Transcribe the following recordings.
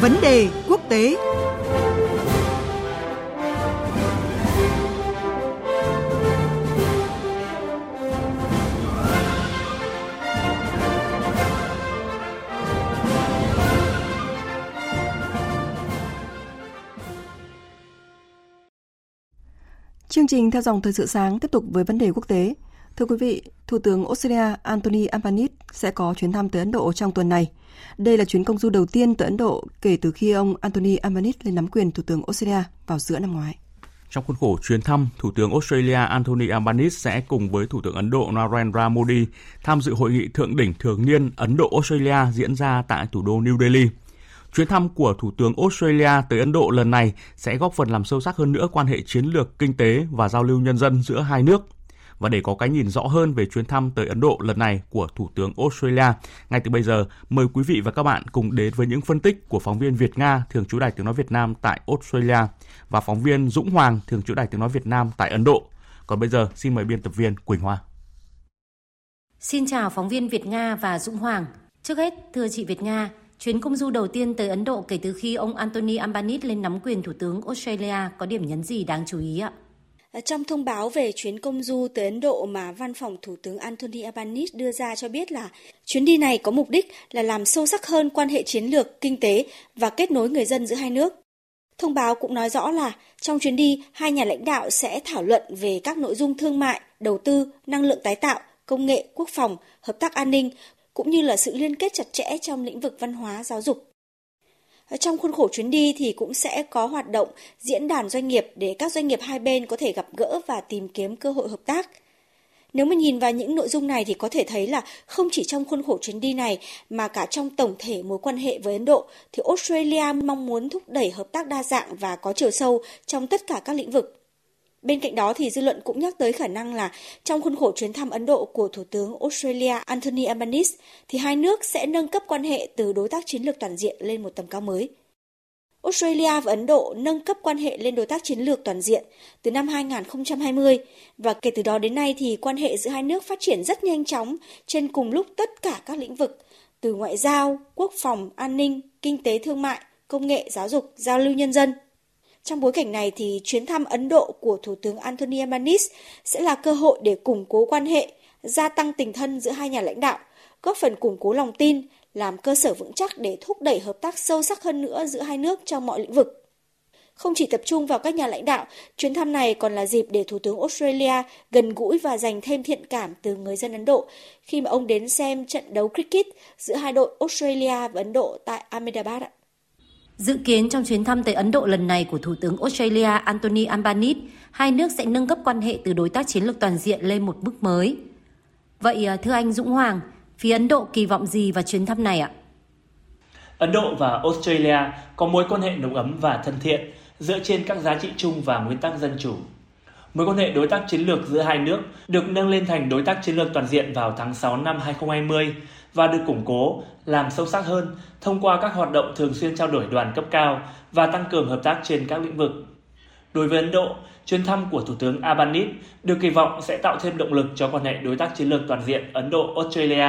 Vấn đề quốc tế Chương trình theo dòng thời sự sáng tiếp tục với vấn đề quốc tế. Thưa quý vị, Thủ tướng Australia Anthony Albanese sẽ có chuyến thăm tới Ấn Độ trong tuần này. Đây là chuyến công du đầu tiên tới Ấn Độ kể từ khi ông Anthony Albanese lên nắm quyền Thủ tướng Australia vào giữa năm ngoái. Trong khuôn khổ chuyến thăm, Thủ tướng Australia Anthony Albanese sẽ cùng với Thủ tướng Ấn Độ Narendra Modi tham dự hội nghị thượng đỉnh thường niên Ấn Độ-Australia diễn ra tại thủ đô New Delhi. Chuyến thăm của Thủ tướng Australia tới Ấn Độ lần này sẽ góp phần làm sâu sắc hơn nữa quan hệ chiến lược, kinh tế và giao lưu nhân dân giữa hai nước. Và để có cái nhìn rõ hơn về chuyến thăm tới Ấn Độ lần này của Thủ tướng Australia, ngay từ bây giờ mời quý vị và các bạn cùng đến với những phân tích của phóng viên Việt Nga thường trú Đài Tiếng nói Việt Nam tại Australia và phóng viên Dũng Hoàng thường trú Đài Tiếng nói Việt Nam tại Ấn Độ. Còn bây giờ xin mời biên tập viên Quỳnh Hoa. Xin chào phóng viên Việt Nga và Dũng Hoàng. Trước hết, thưa chị Việt Nga, Chuyến công du đầu tiên tới Ấn Độ kể từ khi ông Anthony Albanese lên nắm quyền Thủ tướng Australia có điểm nhấn gì đáng chú ý ạ? Ờ, trong thông báo về chuyến công du tới Ấn Độ mà văn phòng Thủ tướng Anthony Albanese đưa ra cho biết là chuyến đi này có mục đích là làm sâu sắc hơn quan hệ chiến lược, kinh tế và kết nối người dân giữa hai nước. Thông báo cũng nói rõ là trong chuyến đi, hai nhà lãnh đạo sẽ thảo luận về các nội dung thương mại, đầu tư, năng lượng tái tạo, công nghệ, quốc phòng, hợp tác an ninh cũng như là sự liên kết chặt chẽ trong lĩnh vực văn hóa giáo dục. Trong khuôn khổ chuyến đi thì cũng sẽ có hoạt động diễn đàn doanh nghiệp để các doanh nghiệp hai bên có thể gặp gỡ và tìm kiếm cơ hội hợp tác. Nếu mà nhìn vào những nội dung này thì có thể thấy là không chỉ trong khuôn khổ chuyến đi này mà cả trong tổng thể mối quan hệ với Ấn Độ thì Australia mong muốn thúc đẩy hợp tác đa dạng và có chiều sâu trong tất cả các lĩnh vực. Bên cạnh đó thì dư luận cũng nhắc tới khả năng là trong khuôn khổ chuyến thăm Ấn Độ của Thủ tướng Australia Anthony Albanese thì hai nước sẽ nâng cấp quan hệ từ đối tác chiến lược toàn diện lên một tầm cao mới. Australia và Ấn Độ nâng cấp quan hệ lên đối tác chiến lược toàn diện từ năm 2020 và kể từ đó đến nay thì quan hệ giữa hai nước phát triển rất nhanh chóng trên cùng lúc tất cả các lĩnh vực từ ngoại giao, quốc phòng, an ninh, kinh tế thương mại, công nghệ, giáo dục, giao lưu nhân dân – trong bối cảnh này thì chuyến thăm Ấn Độ của Thủ tướng Anthony Albanese sẽ là cơ hội để củng cố quan hệ, gia tăng tình thân giữa hai nhà lãnh đạo, góp phần củng cố lòng tin, làm cơ sở vững chắc để thúc đẩy hợp tác sâu sắc hơn nữa giữa hai nước trong mọi lĩnh vực. Không chỉ tập trung vào các nhà lãnh đạo, chuyến thăm này còn là dịp để Thủ tướng Australia gần gũi và dành thêm thiện cảm từ người dân Ấn Độ khi mà ông đến xem trận đấu cricket giữa hai đội Australia và Ấn Độ tại Ahmedabad. Dự kiến trong chuyến thăm tới Ấn Độ lần này của Thủ tướng Australia Anthony Albanese, hai nước sẽ nâng cấp quan hệ từ đối tác chiến lược toàn diện lên một bước mới. Vậy à, thưa anh Dũng Hoàng, phía Ấn Độ kỳ vọng gì vào chuyến thăm này ạ? Ấn Độ và Australia có mối quan hệ nồng ấm và thân thiện dựa trên các giá trị chung và nguyên tắc dân chủ. Mối quan hệ đối tác chiến lược giữa hai nước được nâng lên thành đối tác chiến lược toàn diện vào tháng 6 năm 2020 và được củng cố, làm sâu sắc hơn thông qua các hoạt động thường xuyên trao đổi đoàn cấp cao và tăng cường hợp tác trên các lĩnh vực. Đối với Ấn Độ, chuyến thăm của Thủ tướng Albanese được kỳ vọng sẽ tạo thêm động lực cho quan hệ đối tác chiến lược toàn diện Ấn Độ-Australia,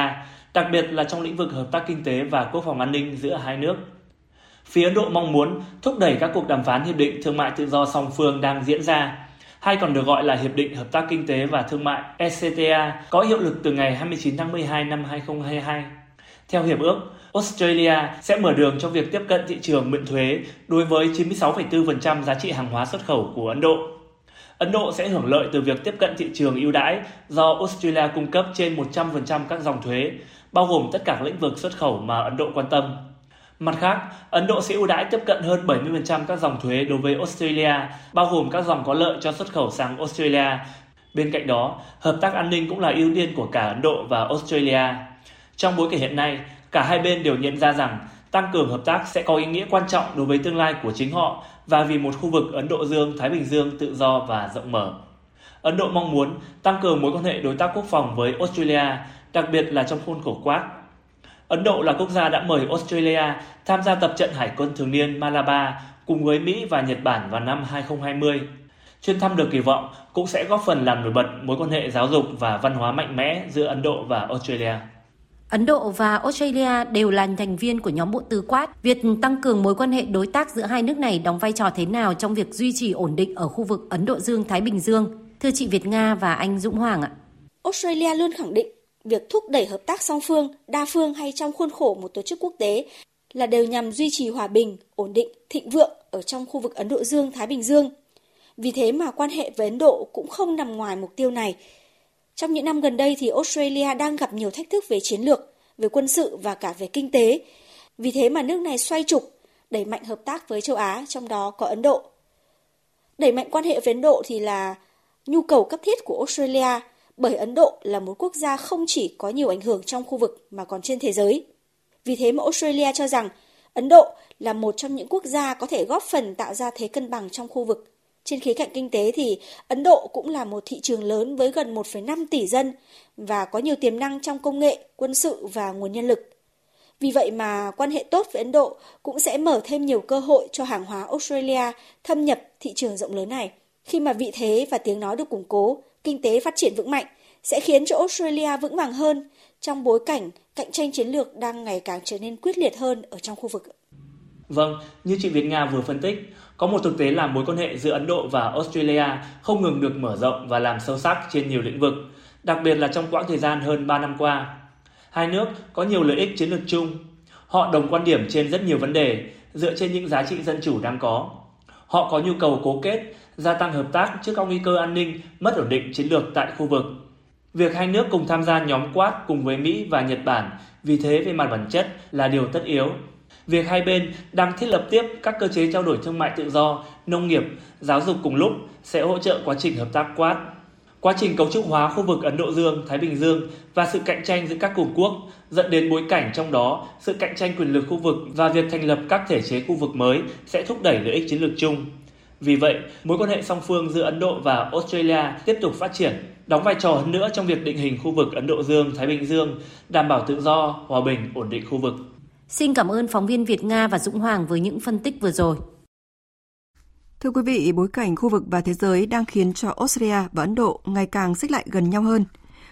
đặc biệt là trong lĩnh vực hợp tác kinh tế và quốc phòng an ninh giữa hai nước. Phía Ấn Độ mong muốn thúc đẩy các cuộc đàm phán hiệp định thương mại tự do song phương đang diễn ra, hay còn được gọi là Hiệp định Hợp tác Kinh tế và Thương mại ECTA, có hiệu lực từ ngày 29 tháng 12 năm 2022. Theo hiệp ước, Australia sẽ mở đường cho việc tiếp cận thị trường miễn thuế đối với 96,4% giá trị hàng hóa xuất khẩu của Ấn Độ. Ấn Độ sẽ hưởng lợi từ việc tiếp cận thị trường ưu đãi do Australia cung cấp trên 100% các dòng thuế, bao gồm tất cả các lĩnh vực xuất khẩu mà Ấn Độ quan tâm. Mặt khác, Ấn Độ sẽ ưu đãi tiếp cận hơn 70% các dòng thuế đối với Australia, bao gồm các dòng có lợi cho xuất khẩu sang Australia. Bên cạnh đó, hợp tác an ninh cũng là ưu tiên của cả Ấn Độ và Australia. Trong bối cảnh hiện nay, cả hai bên đều nhận ra rằng tăng cường hợp tác sẽ có ý nghĩa quan trọng đối với tương lai của chính họ và vì một khu vực Ấn Độ Dương-Thái Bình Dương tự do và rộng mở. Ấn Độ mong muốn tăng cường mối quan hệ đối tác quốc phòng với Australia, đặc biệt là trong khuôn khổ Quad Ấn Độ là quốc gia đã mời Australia tham gia tập trận hải quân thường niên Malabar cùng với Mỹ và Nhật Bản vào năm 2020. Chuyến thăm được kỳ vọng cũng sẽ góp phần làm nổi bật mối quan hệ giáo dục và văn hóa mạnh mẽ giữa Ấn Độ và Australia. Ấn Độ và Australia đều là thành viên của nhóm bộ tứ quát. Việc tăng cường mối quan hệ đối tác giữa hai nước này đóng vai trò thế nào trong việc duy trì ổn định ở khu vực Ấn Độ Dương-Thái Bình Dương? Thưa chị Việt Nga và anh Dũng Hoàng ạ. Australia luôn khẳng định việc thúc đẩy hợp tác song phương, đa phương hay trong khuôn khổ một tổ chức quốc tế là đều nhằm duy trì hòa bình, ổn định, thịnh vượng ở trong khu vực Ấn Độ Dương-Thái Bình Dương. Vì thế mà quan hệ với Ấn Độ cũng không nằm ngoài mục tiêu này. Trong những năm gần đây thì Australia đang gặp nhiều thách thức về chiến lược, về quân sự và cả về kinh tế. Vì thế mà nước này xoay trục, đẩy mạnh hợp tác với châu Á, trong đó có Ấn Độ. Đẩy mạnh quan hệ với Ấn Độ thì là nhu cầu cấp thiết của Australia bởi Ấn Độ là một quốc gia không chỉ có nhiều ảnh hưởng trong khu vực mà còn trên thế giới. Vì thế mà Australia cho rằng Ấn Độ là một trong những quốc gia có thể góp phần tạo ra thế cân bằng trong khu vực. Trên khía cạnh kinh tế thì Ấn Độ cũng là một thị trường lớn với gần 1,5 tỷ dân và có nhiều tiềm năng trong công nghệ, quân sự và nguồn nhân lực. Vì vậy mà quan hệ tốt với Ấn Độ cũng sẽ mở thêm nhiều cơ hội cho hàng hóa Australia thâm nhập thị trường rộng lớn này. Khi mà vị thế và tiếng nói được củng cố, kinh tế phát triển vững mạnh sẽ khiến cho Australia vững vàng hơn trong bối cảnh cạnh tranh chiến lược đang ngày càng trở nên quyết liệt hơn ở trong khu vực. Vâng, như chị Việt Nga vừa phân tích, có một thực tế là mối quan hệ giữa Ấn Độ và Australia không ngừng được mở rộng và làm sâu sắc trên nhiều lĩnh vực, đặc biệt là trong quãng thời gian hơn 3 năm qua. Hai nước có nhiều lợi ích chiến lược chung. Họ đồng quan điểm trên rất nhiều vấn đề dựa trên những giá trị dân chủ đang có. Họ có nhu cầu cố kết, gia tăng hợp tác trước các nguy cơ an ninh, mất ổn định chiến lược tại khu vực. Việc hai nước cùng tham gia nhóm quát cùng với Mỹ và Nhật Bản vì thế về mặt bản chất là điều tất yếu. Việc hai bên đang thiết lập tiếp các cơ chế trao đổi thương mại tự do, nông nghiệp, giáo dục cùng lúc sẽ hỗ trợ quá trình hợp tác quát. Quá trình cấu trúc hóa khu vực Ấn Độ Dương, Thái Bình Dương và sự cạnh tranh giữa các cường quốc dẫn đến bối cảnh trong đó sự cạnh tranh quyền lực khu vực và việc thành lập các thể chế khu vực mới sẽ thúc đẩy lợi ích chiến lược chung. Vì vậy, mối quan hệ song phương giữa Ấn Độ và Australia tiếp tục phát triển, đóng vai trò hơn nữa trong việc định hình khu vực Ấn Độ Dương-Thái Bình Dương, đảm bảo tự do, hòa bình, ổn định khu vực. Xin cảm ơn phóng viên Việt Nga và Dũng Hoàng với những phân tích vừa rồi. Thưa quý vị, bối cảnh khu vực và thế giới đang khiến cho Australia và Ấn Độ ngày càng xích lại gần nhau hơn.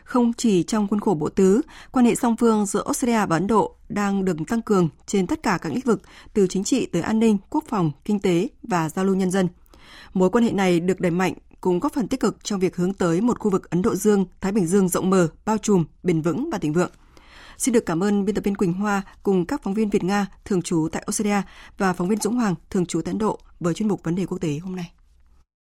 Không chỉ trong khuôn khổ bộ tứ, quan hệ song phương giữa Australia và Ấn Độ đang được tăng cường trên tất cả các lĩnh vực từ chính trị tới an ninh, quốc phòng, kinh tế và giao lưu nhân dân. Mối quan hệ này được đẩy mạnh cũng góp phần tích cực trong việc hướng tới một khu vực Ấn Độ Dương, Thái Bình Dương rộng mở, bao trùm, bền vững và thịnh vượng. Xin được cảm ơn biên tập viên Quỳnh Hoa cùng các phóng viên Việt Nga thường trú tại Australia và phóng viên Dũng Hoàng thường trú tại Ấn Độ với chuyên mục vấn đề quốc tế hôm nay.